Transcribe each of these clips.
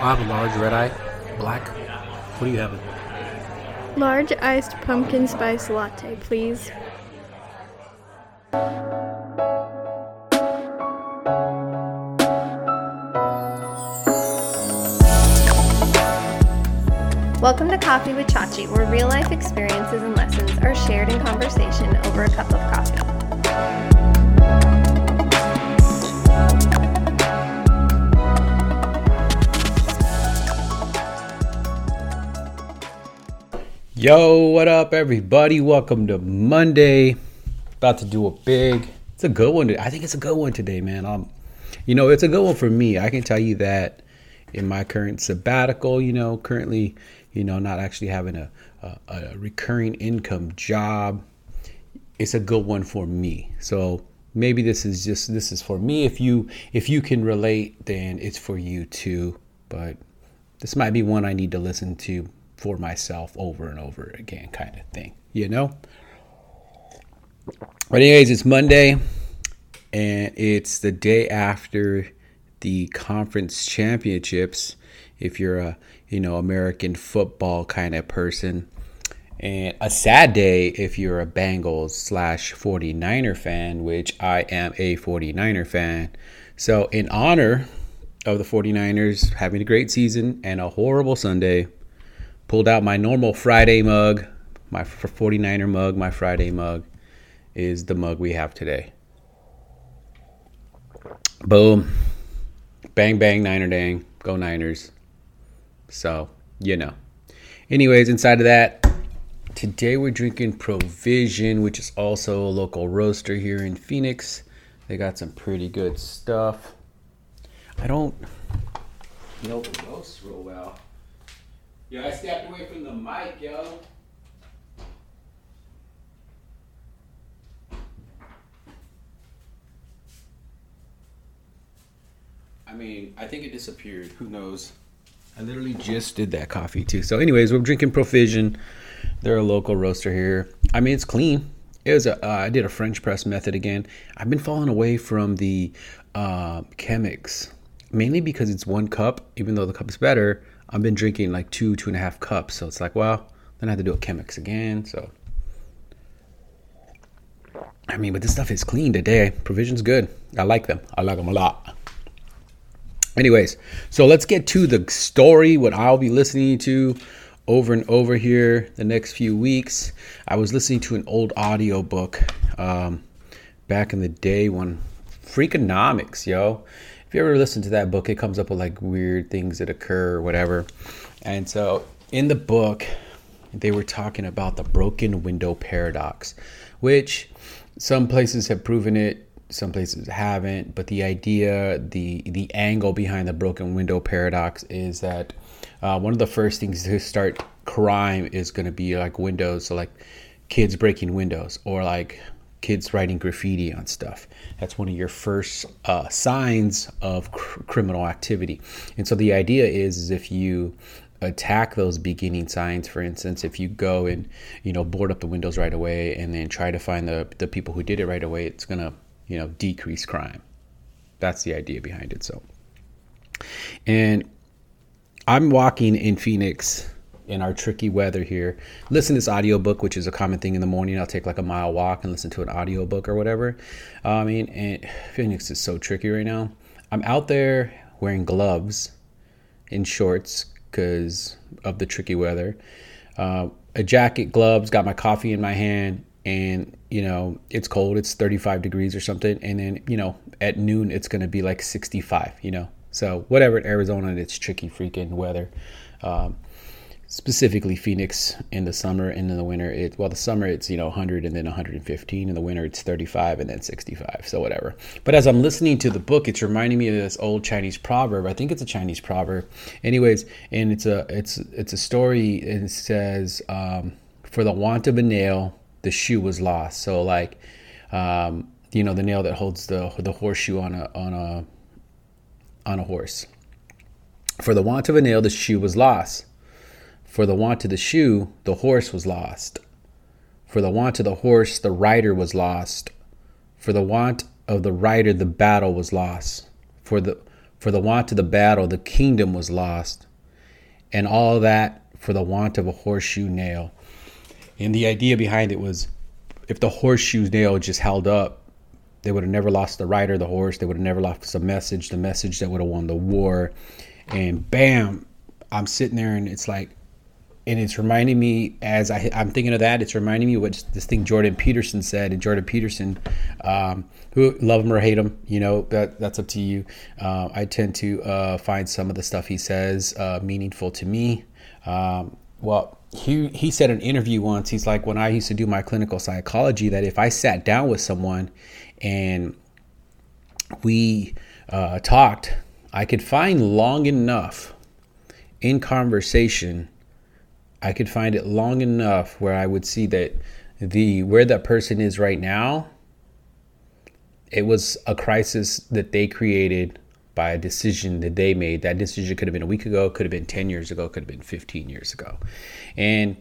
I'll have a large red eye, black. What do you have? Large iced pumpkin spice latte, please. Welcome to Coffee with Chachi, where real life experiences and lessons are shared in conversation over a cup of coffee. Yo, what up, everybody? Welcome to Monday. About to do a big. It's a good one. I think it's a good one today, man. Um, you know, it's a good one for me. I can tell you that in my current sabbatical, you know, currently, you know, not actually having a a, a recurring income job, it's a good one for me. So maybe this is just this is for me. If you if you can relate, then it's for you too. But this might be one I need to listen to for myself over and over again, kind of thing, you know? But, anyways, it's Monday and it's the day after the conference championships. If you're a, you know, American football kind of person, and a sad day if you're a Bengals slash 49er fan, which I am a 49er fan. So, in honor of the 49ers having a great season and a horrible Sunday, pulled out my normal Friday mug. My 49er mug, my Friday mug is the mug we have today. Boom. Bang, bang, Niner dang. Go Niners. So, you know. Anyways, inside of that, today we're drinking Provision, which is also a local roaster here in Phoenix. They got some pretty good stuff. I don't know the roast real well. Yo, I stepped away from the mic, yo. I mean, I think it disappeared. Who knows? I literally just did that coffee too. So, anyways, we're drinking Provision. They're a local roaster here. I mean, it's clean. It was a. Uh, I did a French press method again. I've been falling away from the uh, Chemex mainly because it's one cup. Even though the cup is better, I've been drinking like two, two and a half cups. So it's like, well, then I have to do a Chemex again. So, I mean, but this stuff is clean today. Provision's good. I like them. I like them a lot. Anyways, so let's get to the story, what I'll be listening to over and over here the next few weeks. I was listening to an old audio book um, back in the day when Freakonomics, yo. If you ever listen to that book, it comes up with like weird things that occur or whatever. And so in the book, they were talking about the broken window paradox, which some places have proven it, some places haven't. But the idea, the the angle behind the broken window paradox is that uh, one of the first things to start crime is going to be like windows, so like kids breaking windows or like kids writing graffiti on stuff. That's one of your first uh, signs of cr- criminal activity. And so the idea is, is if you attack those beginning signs for instance if you go and you know board up the windows right away and then try to find the, the people who did it right away it's going to you know decrease crime that's the idea behind it so and i'm walking in phoenix in our tricky weather here. Listen to this audiobook which is a common thing in the morning. I'll take like a mile walk and listen to an audiobook or whatever. I mean and phoenix is so tricky right now. I'm out there wearing gloves in shorts because of the tricky weather. Uh, a jacket gloves got my coffee in my hand and you know it's cold. It's 35 degrees or something and then you know at noon it's going to be like 65 you know? So whatever in arizona it's tricky freaking weather. Um, specifically Phoenix in the summer and in the winter. It well, the summer it's you know 100 and then 115. In the winter it's 35 and then 65. So whatever. But as I'm listening to the book, it's reminding me of this old Chinese proverb. I think it's a Chinese proverb. Anyways, and it's a it's it's a story. And it says, um, "For the want of a nail, the shoe was lost." So like, um, you know, the nail that holds the the horseshoe on a on a on a horse. For the want of a nail, the shoe was lost. For the want of the shoe, the horse was lost. For the want of the horse, the rider was lost. For the want of the rider, the battle was lost. For the For the want of the battle, the kingdom was lost, and all that for the want of a horseshoe nail. And the idea behind it was if the horseshoe nail just held up, they would have never lost the rider, the horse. They would have never lost the message, the message that would have won the war. And bam, I'm sitting there and it's like, and it's reminding me as I, am thinking of that, it's reminding me what this thing Jordan Peterson said. And Jordan Peterson, um, who love him or hate him, you know, that that's up to you. Uh, I tend to uh, find some of the stuff he says uh, meaningful to me. Um, well, he he said in an interview once, he's like, when I used to do my clinical psychology, that if I sat down with someone and we uh, talked, I could find long enough in conversation I could find it long enough where I would see that the where that person is right now it was a crisis that they created by a decision that they made. That decision could have been a week ago, could have been 10 years ago, could have been 15 years ago. And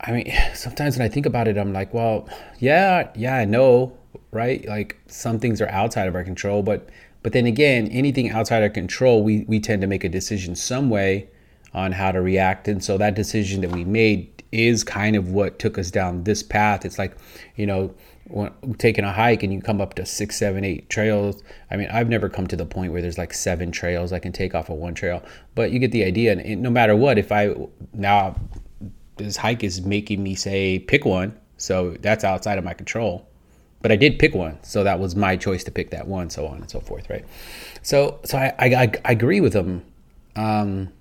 I mean, sometimes when I think about it, I'm like, well, yeah, yeah, I know, right? Like some things are outside of our control, but but then again, anything outside our control, we we tend to make a decision some way on how to react. And so that decision that we made is kind of what took us down this path. It's like, you know, when taking a hike and you come up to six, seven, eight trails. I mean, I've never come to the point where there's like seven trails I can take off of one trail, but you get the idea. And no matter what, if I now this hike is making me say pick one, so that's outside of my control. But I did pick one, so that was my choice to pick that one, so on and so forth, right? So, so I I, I agree with them. Um,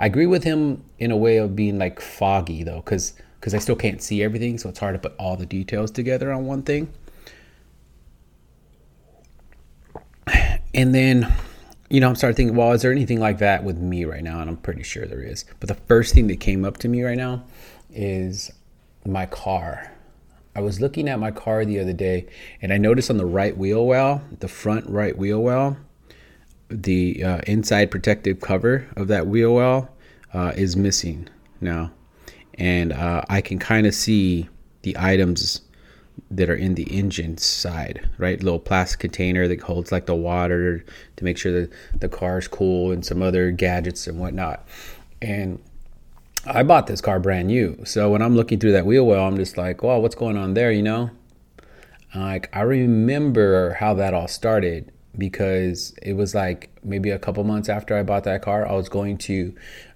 I agree with him in a way of being like foggy though, because because I still can't see everything, so it's hard to put all the details together on one thing. And then, you know, I'm starting thinking, well, is there anything like that with me right now? And I'm pretty sure there is. But the first thing that came up to me right now is my car. I was looking at my car the other day and I noticed on the right wheel well, the front right wheel well, the uh, inside protective cover of that wheel well uh, is missing now, and uh, I can kind of see the items that are in the engine side, right? Little plastic container that holds like the water to make sure that the car is cool and some other gadgets and whatnot. And I bought this car brand new, so when I'm looking through that wheel well, I'm just like, "Well, what's going on there?" You know, like I remember how that all started because it was like maybe a couple months after I bought that car, I was going to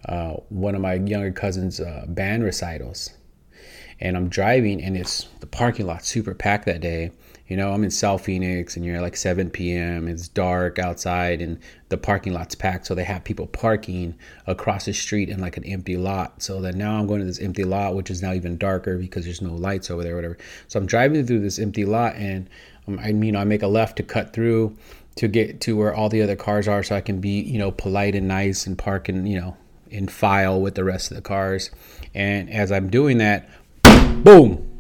uh, one of my younger cousin's uh, band recitals, and I'm driving, and it's the parking lot super packed that day. You know, I'm in South Phoenix, and you're like 7 p.m. It's dark outside, and the parking lot's packed. So they have people parking across the street in like an empty lot. So then now I'm going to this empty lot, which is now even darker because there's no lights over there, whatever. So I'm driving through this empty lot, and um, I mean, I make a left to cut through to get to where all the other cars are so I can be, you know, polite and nice and park and, you know, in file with the rest of the cars. And as I'm doing that, boom.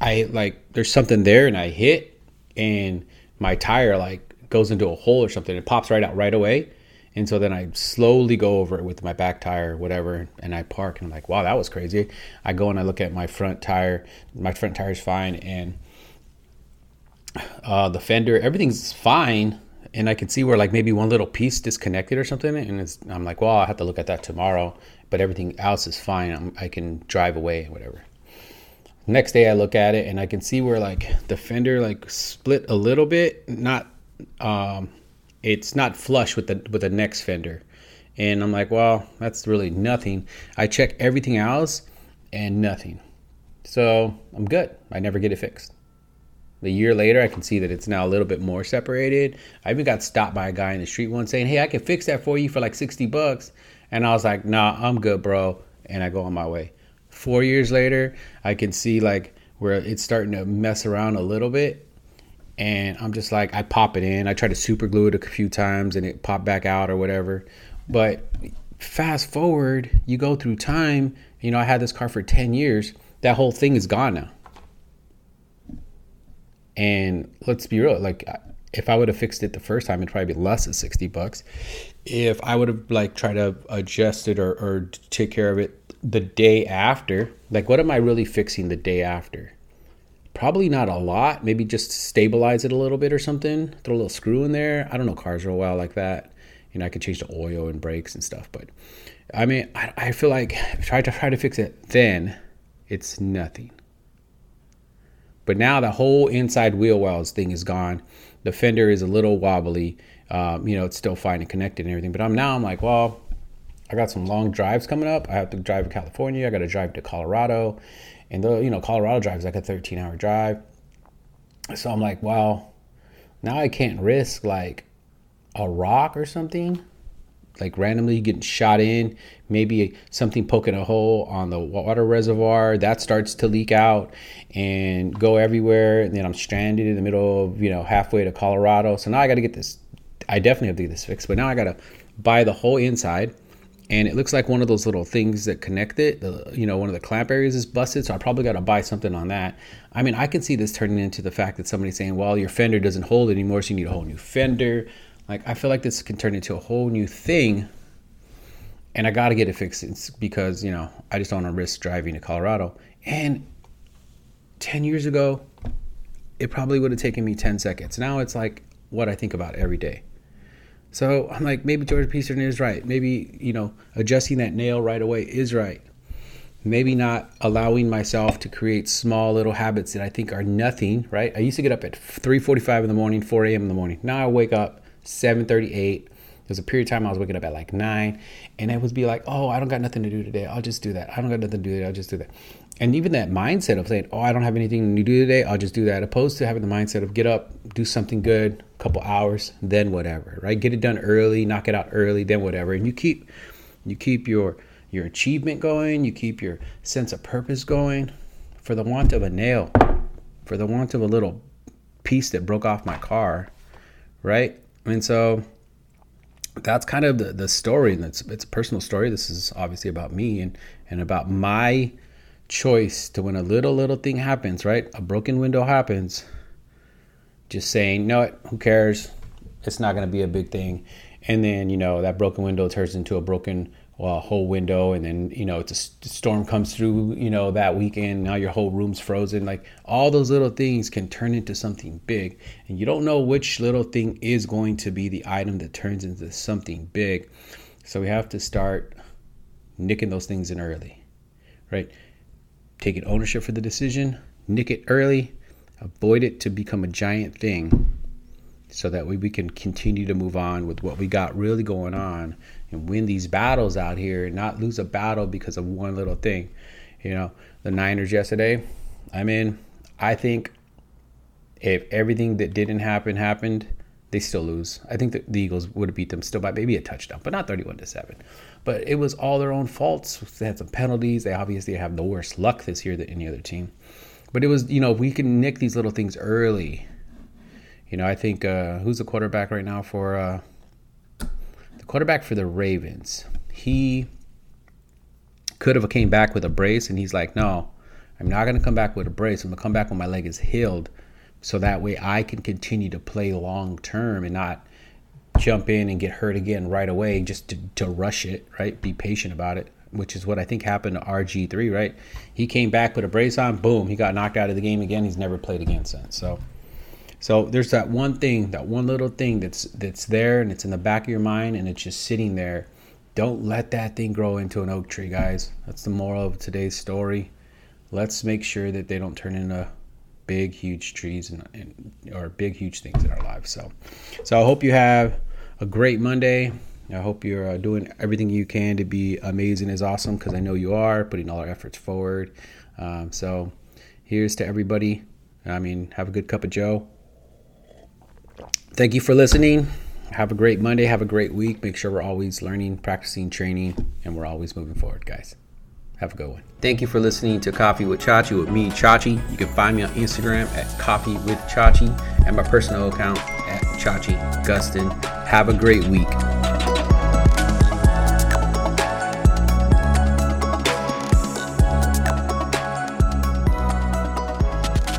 I like there's something there and I hit and my tire like goes into a hole or something. It pops right out right away. And so then I slowly go over it with my back tire, whatever, and I park and I'm like, wow, that was crazy. I go and I look at my front tire. My front tire's fine and uh, the fender, everything's fine. And I can see where like maybe one little piece disconnected or something. And I'm like, well, I'll have to look at that tomorrow. But everything else is fine. I'm, I can drive away, whatever. Next day I look at it and I can see where like the fender like split a little bit. Not, um, it's not flush with the with the next fender. And I'm like, well, that's really nothing. I check everything else and nothing. So I'm good. I never get it fixed. A year later, I can see that it's now a little bit more separated. I even got stopped by a guy in the street once saying, Hey, I can fix that for you for like 60 bucks. And I was like, Nah, I'm good, bro. And I go on my way. Four years later, I can see like where it's starting to mess around a little bit. And I'm just like, I pop it in. I try to super glue it a few times and it popped back out or whatever. But fast forward, you go through time. You know, I had this car for 10 years. That whole thing is gone now and let's be real, like if I would have fixed it the first time, it'd probably be less than 60 bucks. If I would have like tried to adjust it or, or take care of it the day after, like what am I really fixing the day after? Probably not a lot. Maybe just stabilize it a little bit or something. Throw a little screw in there. I don't know cars real well like that. You know, I could change the oil and brakes and stuff. But I mean, I, I feel like if I try to try to fix it, then it's nothing. But now the whole inside wheel wells thing is gone. The fender is a little wobbly. Um, you know, it's still fine and connected and everything. But I'm now I'm like, well, I got some long drives coming up. I have to drive to California. I got to drive to Colorado, and the you know Colorado drive is like a 13 hour drive. So I'm like, well, now I can't risk like a rock or something, like randomly getting shot in. Maybe something poking a hole on the water reservoir that starts to leak out and go everywhere, and then I'm stranded in the middle of you know halfway to Colorado. So now I got to get this. I definitely have to get this fixed, but now I got to buy the whole inside and it looks like one of those little things that connect it. The, you know, one of the clamp areas is busted, so I probably got to buy something on that. I mean, I can see this turning into the fact that somebody's saying, "Well, your fender doesn't hold anymore, so you need a whole new fender." Like, I feel like this can turn into a whole new thing, and I got to get it fixed because you know I just don't want to risk driving to Colorado. And ten years ago, it probably would have taken me ten seconds. Now it's like what I think about every day. So I'm like, maybe Jordan Peterson is right. Maybe, you know, adjusting that nail right away is right. Maybe not allowing myself to create small little habits that I think are nothing, right? I used to get up at 3.45 in the morning, 4 a.m. in the morning. Now I wake up 7.38. There's a period of time I was waking up at like 9. And I would be like, oh, I don't got nothing to do today. I'll just do that. I don't got nothing to do today. I'll just do that. And even that mindset of saying, oh, I don't have anything to do today. I'll just do that. Opposed to having the mindset of get up, do something good, couple hours, then whatever, right? Get it done early, knock it out early, then whatever. And you keep you keep your your achievement going, you keep your sense of purpose going for the want of a nail, for the want of a little piece that broke off my car, right? And so that's kind of the, the story and it's it's a personal story. This is obviously about me and and about my choice to when a little little thing happens, right? A broken window happens just saying, no, who cares? It's not going to be a big thing. And then, you know, that broken window turns into a broken well, whole window. And then, you know, it's a storm comes through, you know, that weekend. Now your whole room's frozen. Like all those little things can turn into something big. And you don't know which little thing is going to be the item that turns into something big. So we have to start nicking those things in early, right? Taking ownership for the decision, nick it early, avoid it to become a giant thing so that way we can continue to move on with what we got really going on and win these battles out here and not lose a battle because of one little thing. You know, the Niners yesterday, I mean, I think if everything that didn't happen happened, they still lose. I think the Eagles would have beat them still by maybe a touchdown, but not 31 to 7. But it was all their own faults. They had some penalties. They obviously have the worst luck this year than any other team. But it was, you know, if we can nick these little things early. You know, I think uh, who's the quarterback right now for uh, quarterback for the Ravens? He could have came back with a brace, and he's like, no, I'm not going to come back with a brace. I'm going to come back when my leg is healed, so that way I can continue to play long term and not jump in and get hurt again right away just to, to rush it, right? Be patient about it which is what I think happened to RG3, right? He came back, put a brace on, boom, he got knocked out of the game again. He's never played again since. So, so there's that one thing, that one little thing that's that's there and it's in the back of your mind and it's just sitting there. Don't let that thing grow into an oak tree, guys. That's the moral of today's story. Let's make sure that they don't turn into big, huge trees and, and or big, huge things in our lives. So, so I hope you have a great Monday. I hope you're uh, doing everything you can to be amazing as awesome because I know you are putting all our efforts forward. Um, so here's to everybody. I mean, have a good cup of Joe. Thank you for listening. Have a great Monday. Have a great week. Make sure we're always learning, practicing, training, and we're always moving forward, guys. Have a good one. Thank you for listening to Coffee with Chachi with me, Chachi. You can find me on Instagram at Coffee with Chachi and my personal account at Chachi Gustin. Have a great week.